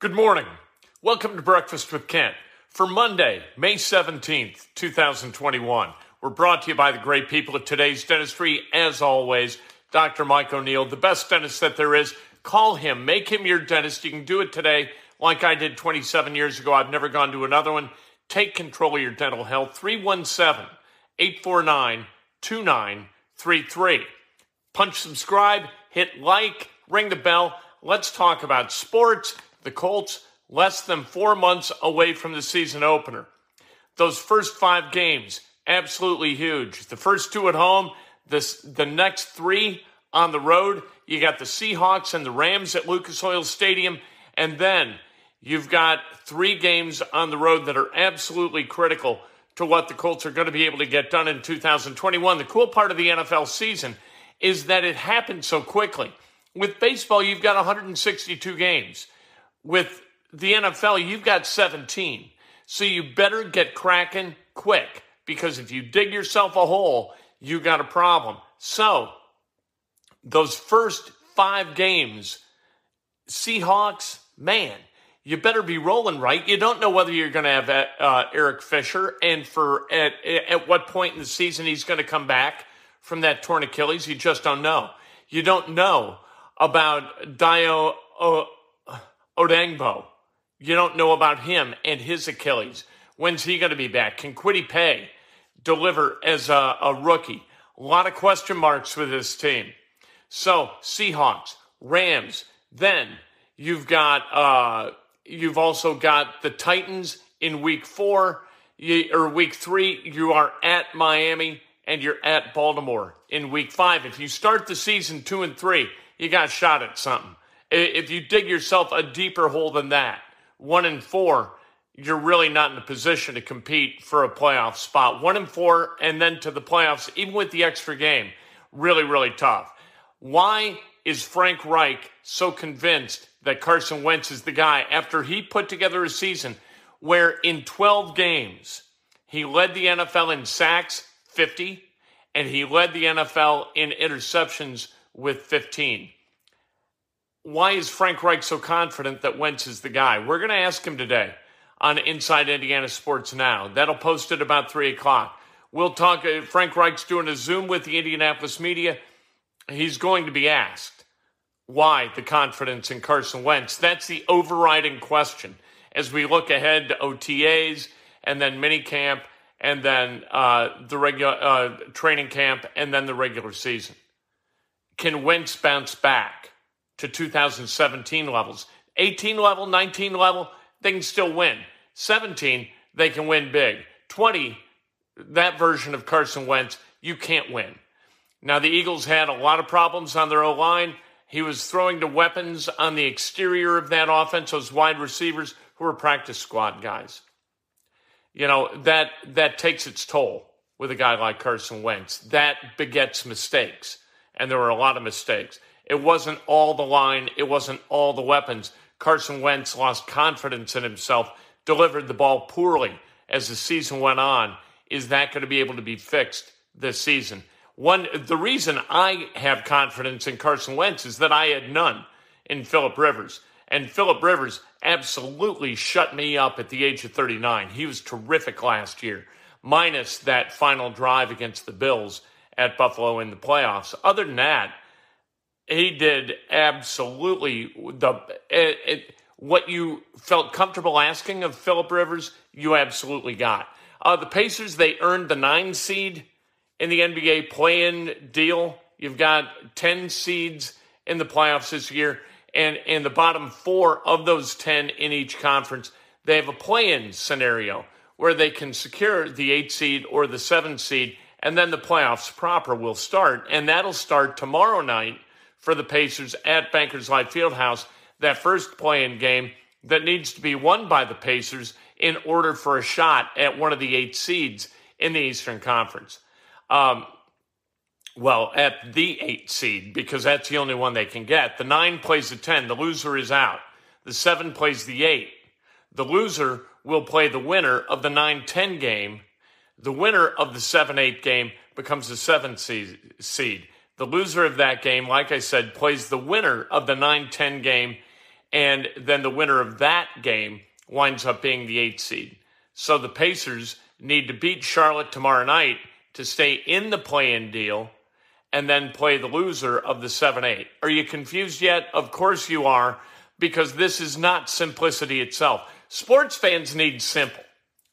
Good morning. Welcome to Breakfast with Kent. For Monday, May 17th, 2021, we're brought to you by the great people at today's dentistry. As always, Dr. Mike O'Neill, the best dentist that there is. Call him, make him your dentist. You can do it today like I did 27 years ago. I've never gone to another one. Take control of your dental health. 317 849 2933. Punch subscribe, hit like, ring the bell. Let's talk about sports the Colts less than four months away from the season opener. Those first five games, absolutely huge. The first two at home, this, the next three on the road. You got the Seahawks and the Rams at Lucas Oil Stadium. And then you've got three games on the road that are absolutely critical to what the Colts are going to be able to get done in 2021. The cool part of the NFL season is that it happened so quickly. With baseball, you've got 162 games. With the NFL, you've got 17. So you better get cracking quick because if you dig yourself a hole, you got a problem. So those first five games, Seahawks, man, you better be rolling right. You don't know whether you're going to have uh, Eric Fisher and for at, at what point in the season he's going to come back from that torn Achilles. You just don't know. You don't know about Dayo Odeyingbo. You don't know about him and his Achilles. When's he going to be back? Can Kwity Paye deliver as a, a rookie? A lot of question marks with this team. So Seahawks, Rams. Then you've got uh, you've also got the Titans in Week Four or Week Three. You are at Miami and you're at Baltimore in Week Five. If you start the season two and three, you got shot at something. If you dig yourself a deeper hole than that, one and four, you're really not in a position to compete for a playoff spot. One and four, and then to the playoffs, even with the extra game, really, really tough. Why is Frank Reich so convinced that Carson Wentz is the guy after he put together a season where in 12 games he led the NFL in sacks, 50, and he led the NFL in interceptions with 15? Why is Frank Reich so confident that Wentz is the guy? We're going to ask him today on Inside Indiana Sports Now. That'll post at about 3 o'clock. We'll talk. Uh, Frank Reich's doing a Zoom with the Indianapolis media. He's going to be asked why the confidence in Carson Wentz. That's the overriding question as we look ahead to OTAs and then minicamp and then uh, the regular uh, training camp and then the regular season. Can Wentz bounce back? To 2017 levels. 18 level, 19 level, they can still win. 17, they can win big. 20, that version of Carson Wentz, you can't win. Now, the Eagles had a lot of problems on their O line. He was throwing to weapons on the exterior of that offense, those wide receivers who were practice squad guys. You know, that, that takes its toll with a guy like Carson Wentz. That begets mistakes. And there were a lot of mistakes. It wasn't all the line, it wasn't all the weapons. Carson Wentz lost confidence in himself, delivered the ball poorly as the season went on. Is that going to be able to be fixed this season? One, the reason I have confidence in Carson Wentz is that I had none in Philip Rivers. And Philip Rivers absolutely shut me up at the age of 39. He was terrific last year, minus that final drive against the Bills at Buffalo in the playoffs. Other than that, he did absolutely the it, it, what you felt comfortable asking of Philip Rivers. You absolutely got. Uh, the Pacers they earned the nine seed in the NBA play-in deal. You've got ten seeds in the playoffs this year, and and the bottom four of those ten in each conference they have a play-in scenario where they can secure the eight seed or the seven seed, and then the playoffs proper will start, and that'll start tomorrow night for the Pacers at Bankers Life Fieldhouse, that first play-in game that needs to be won by the Pacers in order for a shot at one of the eight seeds in the Eastern Conference. Um, well, at the eight seed, because that's the only one they can get. The nine plays the 10. The loser is out. The seven plays the eight. The loser will play the winner of the 9 10 game. The winner of the 7 8 game becomes the seventh seed. The loser of that game, like I said, plays the winner of the 9 10 game, and then the winner of that game winds up being the eighth seed. So the Pacers need to beat Charlotte tomorrow night to stay in the play in deal and then play the loser of the 7 8. Are you confused yet? Of course you are, because this is not simplicity itself. Sports fans need simple,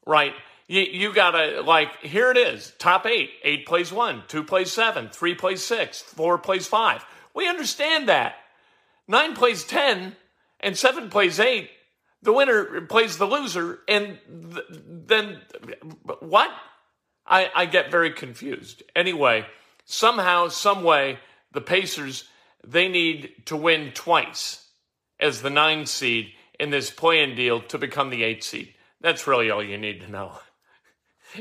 right? You, you gotta, like, here it is top eight. Eight plays one, two plays seven, three plays six, four plays five. We understand that. Nine plays 10, and seven plays eight. The winner plays the loser, and th- then what? I, I get very confused. Anyway, somehow, some way, the Pacers they need to win twice as the nine seed in this play-in deal to become the eight seed. That's really all you need to know.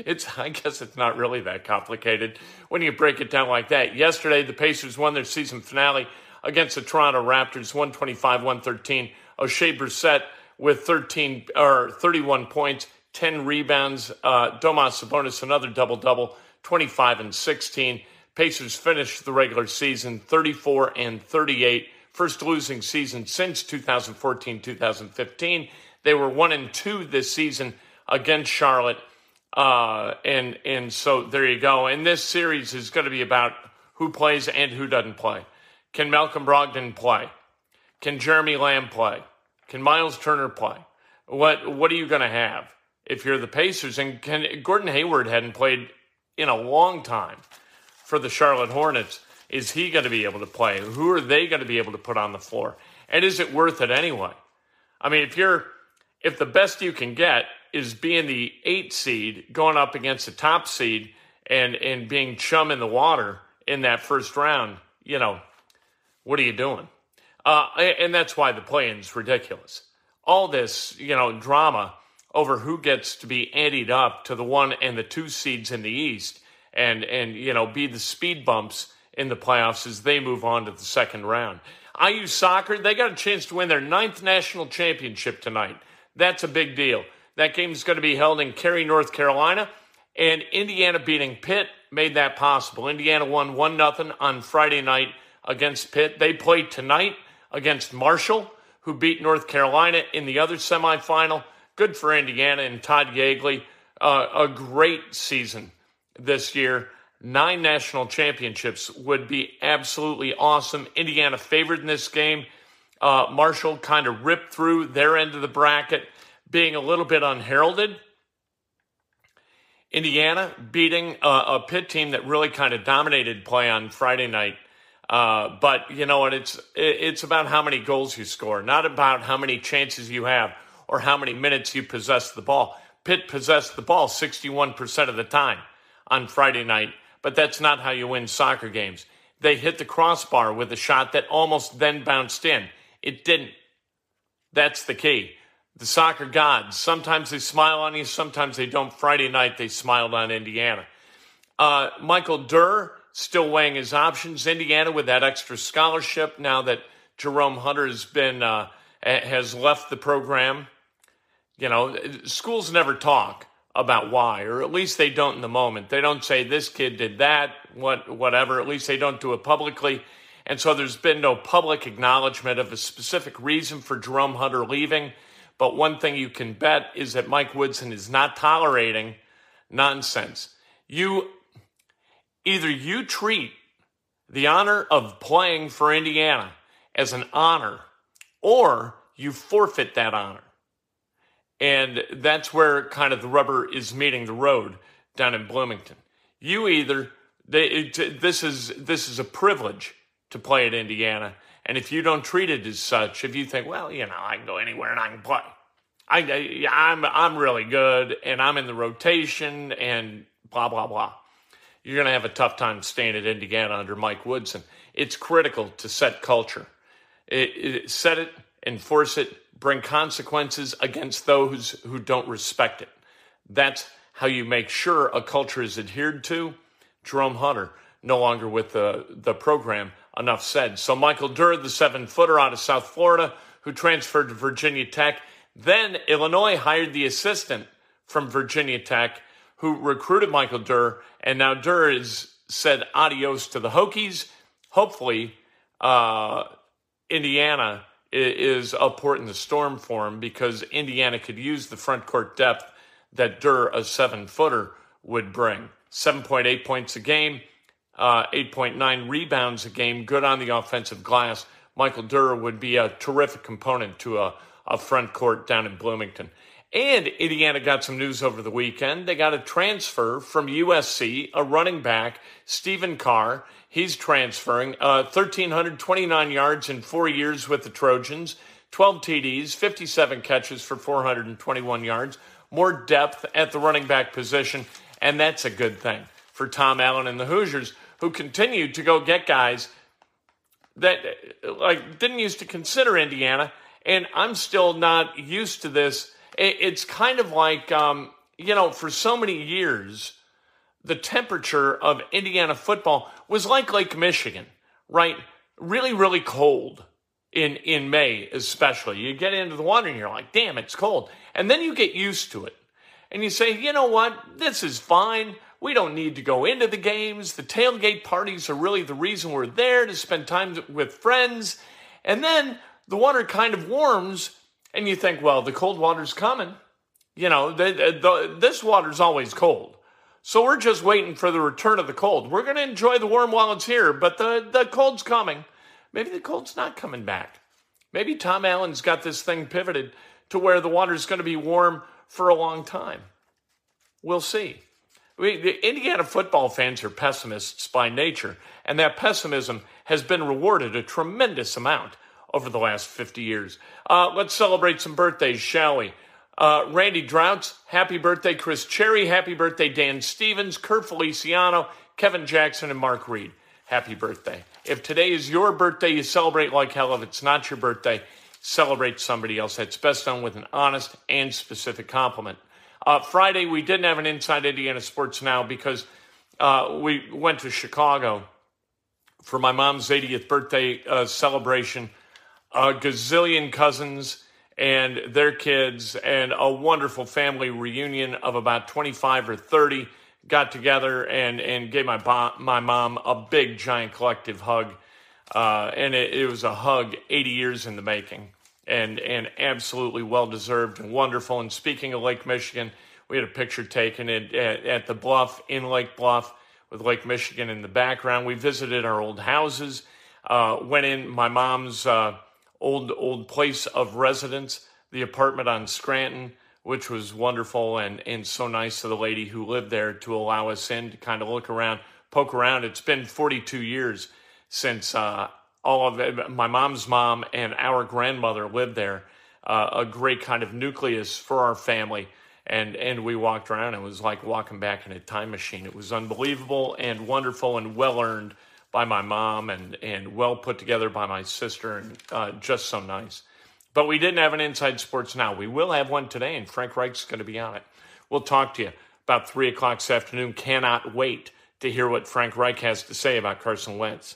It's I guess it's not really that complicated when you break it down like that. Yesterday, the Pacers won their season finale against the Toronto Raptors, 125-113. Oshae Brissett with 13 or 31 points, 10 rebounds. Uh, Domas Sabonis another double double, 25 and 16. Pacers finished the regular season 34 and 38, first losing season since 2014-2015. They were one and two this season against Charlotte. Uh, and and so there you go. And this series is going to be about who plays and who doesn't play. Can Malcolm Brogdon play? Can Jeremy Lamb play? Can Myles Turner play? What what are you going to have if you're the Pacers? And can Gordon Hayward hadn't played in a long time for the Charlotte Hornets. Is he going to be able to play? Who are they going to be able to put on the floor? And is it worth it anyway? I mean, if you're if the best you can get is being the eight seed going up against the top seed and and being chum in the water in that first round, you know, what are you doing? Uh, and that's why the play-in is ridiculous. All this, you know, drama over who gets to be anteed up to the one and the two seeds in the East, and and you know, be the speed bumps in the playoffs as they move on to the second round. IU soccer, they got a chance to win their ninth national championship tonight. That's a big deal. That game is going to be held in Cary, North Carolina, and Indiana beating Pitt made that possible. Indiana won 1 0 on Friday night against Pitt. They played tonight against Marshall, who beat North Carolina in the other semifinal. Good for Indiana and Todd Yeagley. Uh, a great season this year. Nine national championships would be absolutely awesome. Indiana favored in this game. Uh, Marshall kind of ripped through their end of the bracket being a little bit unheralded. Indiana beating a, a Pitt team that really kind of dominated play on Friday night. Uh, but you know what? It's it's about how many goals you score, not about how many chances you have or how many minutes you possess the ball. Pitt possessed the ball 61% of the time on Friday night, but that's not how you win soccer games. They hit the crossbar with a shot that almost then bounced in. It didn't. That's the key the soccer gods. Sometimes they smile on you, sometimes they don't. Friday night, they smiled on Indiana. Uh, Michael Durr still weighing his options. Indiana with that extra scholarship now that Jerome Hunter has been uh, has left the program. You know, schools never talk about why, or at least they don't in the moment. They don't say this kid did that, what, whatever. At least they don't do it publicly. And so there's been no public acknowledgement of a specific reason for Jerome Hunter leaving. But one thing you can bet is that Mike Woodson is not tolerating nonsense. You either you treat the honor of playing for Indiana as an honor, or you forfeit that honor. And that's where kind of the rubber is meeting the road down in Bloomington. You either they, it, this is this is a privilege to play at Indiana, and if you don't treat it as such, if you think, well, you know, I can go anywhere and I can play, I, I I'm I'm really good and I'm in the rotation and blah blah blah. You're going to have a tough time staying at Indiana under Mike Woodson. It's critical to set culture. It, it, set it, enforce it, bring consequences against those who don't respect it. That's how you make sure a culture is adhered to. Jerome Hunter, no longer with the, the program, enough said. So Michael Durr, the seven footer out of South Florida, who transferred to Virginia Tech. Then Illinois hired the assistant from Virginia Tech who recruited Michael Durr. And now Durr has said adios to the Hokies. Hopefully, uh, Indiana is a port in the storm for him because Indiana could use the front court depth that Durr, a seven footer, would bring. 7.8 points a game, uh, 8.9 rebounds a game, good on the offensive glass. Michael Durr would be a terrific component to a, a front court down in Bloomington. And Indiana got some news over the weekend. They got a transfer from USC, a running back, Stephen Carr. He's transferring uh, 1,329 yards in four years with the Trojans, 12 TDs, 57 catches for 421 yards, more depth at the running back position, and that's a good thing for Tom Allen and the Hoosiers, who continued to go get guys that like didn't used to consider Indiana, and I'm still not used to this. It's kind of like um, you know, for so many years the temperature of Indiana football was like Lake Michigan, right? Really, really cold in, in May, especially. You get into the water and you're like, damn, it's cold. And then you get used to it. And you say, you know what? This is fine. We don't need to go into the games. The tailgate parties are really the reason we're there to spend time with friends. And then the water kind of warms, and you think, well, the cold water's coming. You know, the, the, this water's always cold. So we're just waiting for the return of the cold. We're going to enjoy the warm while it's here, but the, the cold's coming. Maybe the cold's not coming back. Maybe Tom Allen's got this thing pivoted to where the water's going to be warm for a long time. We'll see. We, the Indiana football fans are pessimists by nature, and that pessimism has been rewarded a tremendous amount over the last 50 years. Uh, let's celebrate some birthdays, shall we? Uh, Randy Droughts, happy birthday. Chris Cherry, happy birthday. Dan Stevens, Kurt Feliciano, Kevin Jackson, and Mark Reed, happy birthday. If today is your birthday, you celebrate like hell. If it's not your birthday, celebrate somebody else. That's best done with an honest and specific compliment. Uh, Friday, we didn't have an Inside Indiana Sports Now because uh, we went to Chicago for my mom's 80th birthday uh, celebration. A gazillion cousins and their kids, and a wonderful family reunion of about 25 or 30 got together and, and gave my, bo- my mom a big, giant collective hug. Uh, and it, it, was a hug 80 years in the making and, and absolutely well deserved and wonderful. And speaking of Lake Michigan, we had a picture taken at, at, at the bluff in Lake Bluff with Lake Michigan in the background. We visited our old houses, uh, went in my mom's. Uh, old old place of residence, the apartment on Scranton, which was wonderful and and so nice to the lady who lived there to allow us in to kind of look around, poke around. It's been 42 years since uh, all of it, my mom's mom and our grandmother lived there. Uh, a great kind of nucleus for our family. And, and we walked around. It was like walking back in a time machine. It was unbelievable and wonderful and well earned by my mom and, and well put together by my sister and uh, just so nice. But we didn't have an Inside Sports Now. We will have one today, and Frank Reich's going to be on it. We'll talk to you about 3 o'clock this afternoon. Cannot wait to hear what Frank Reich has to say about Carson Wentz.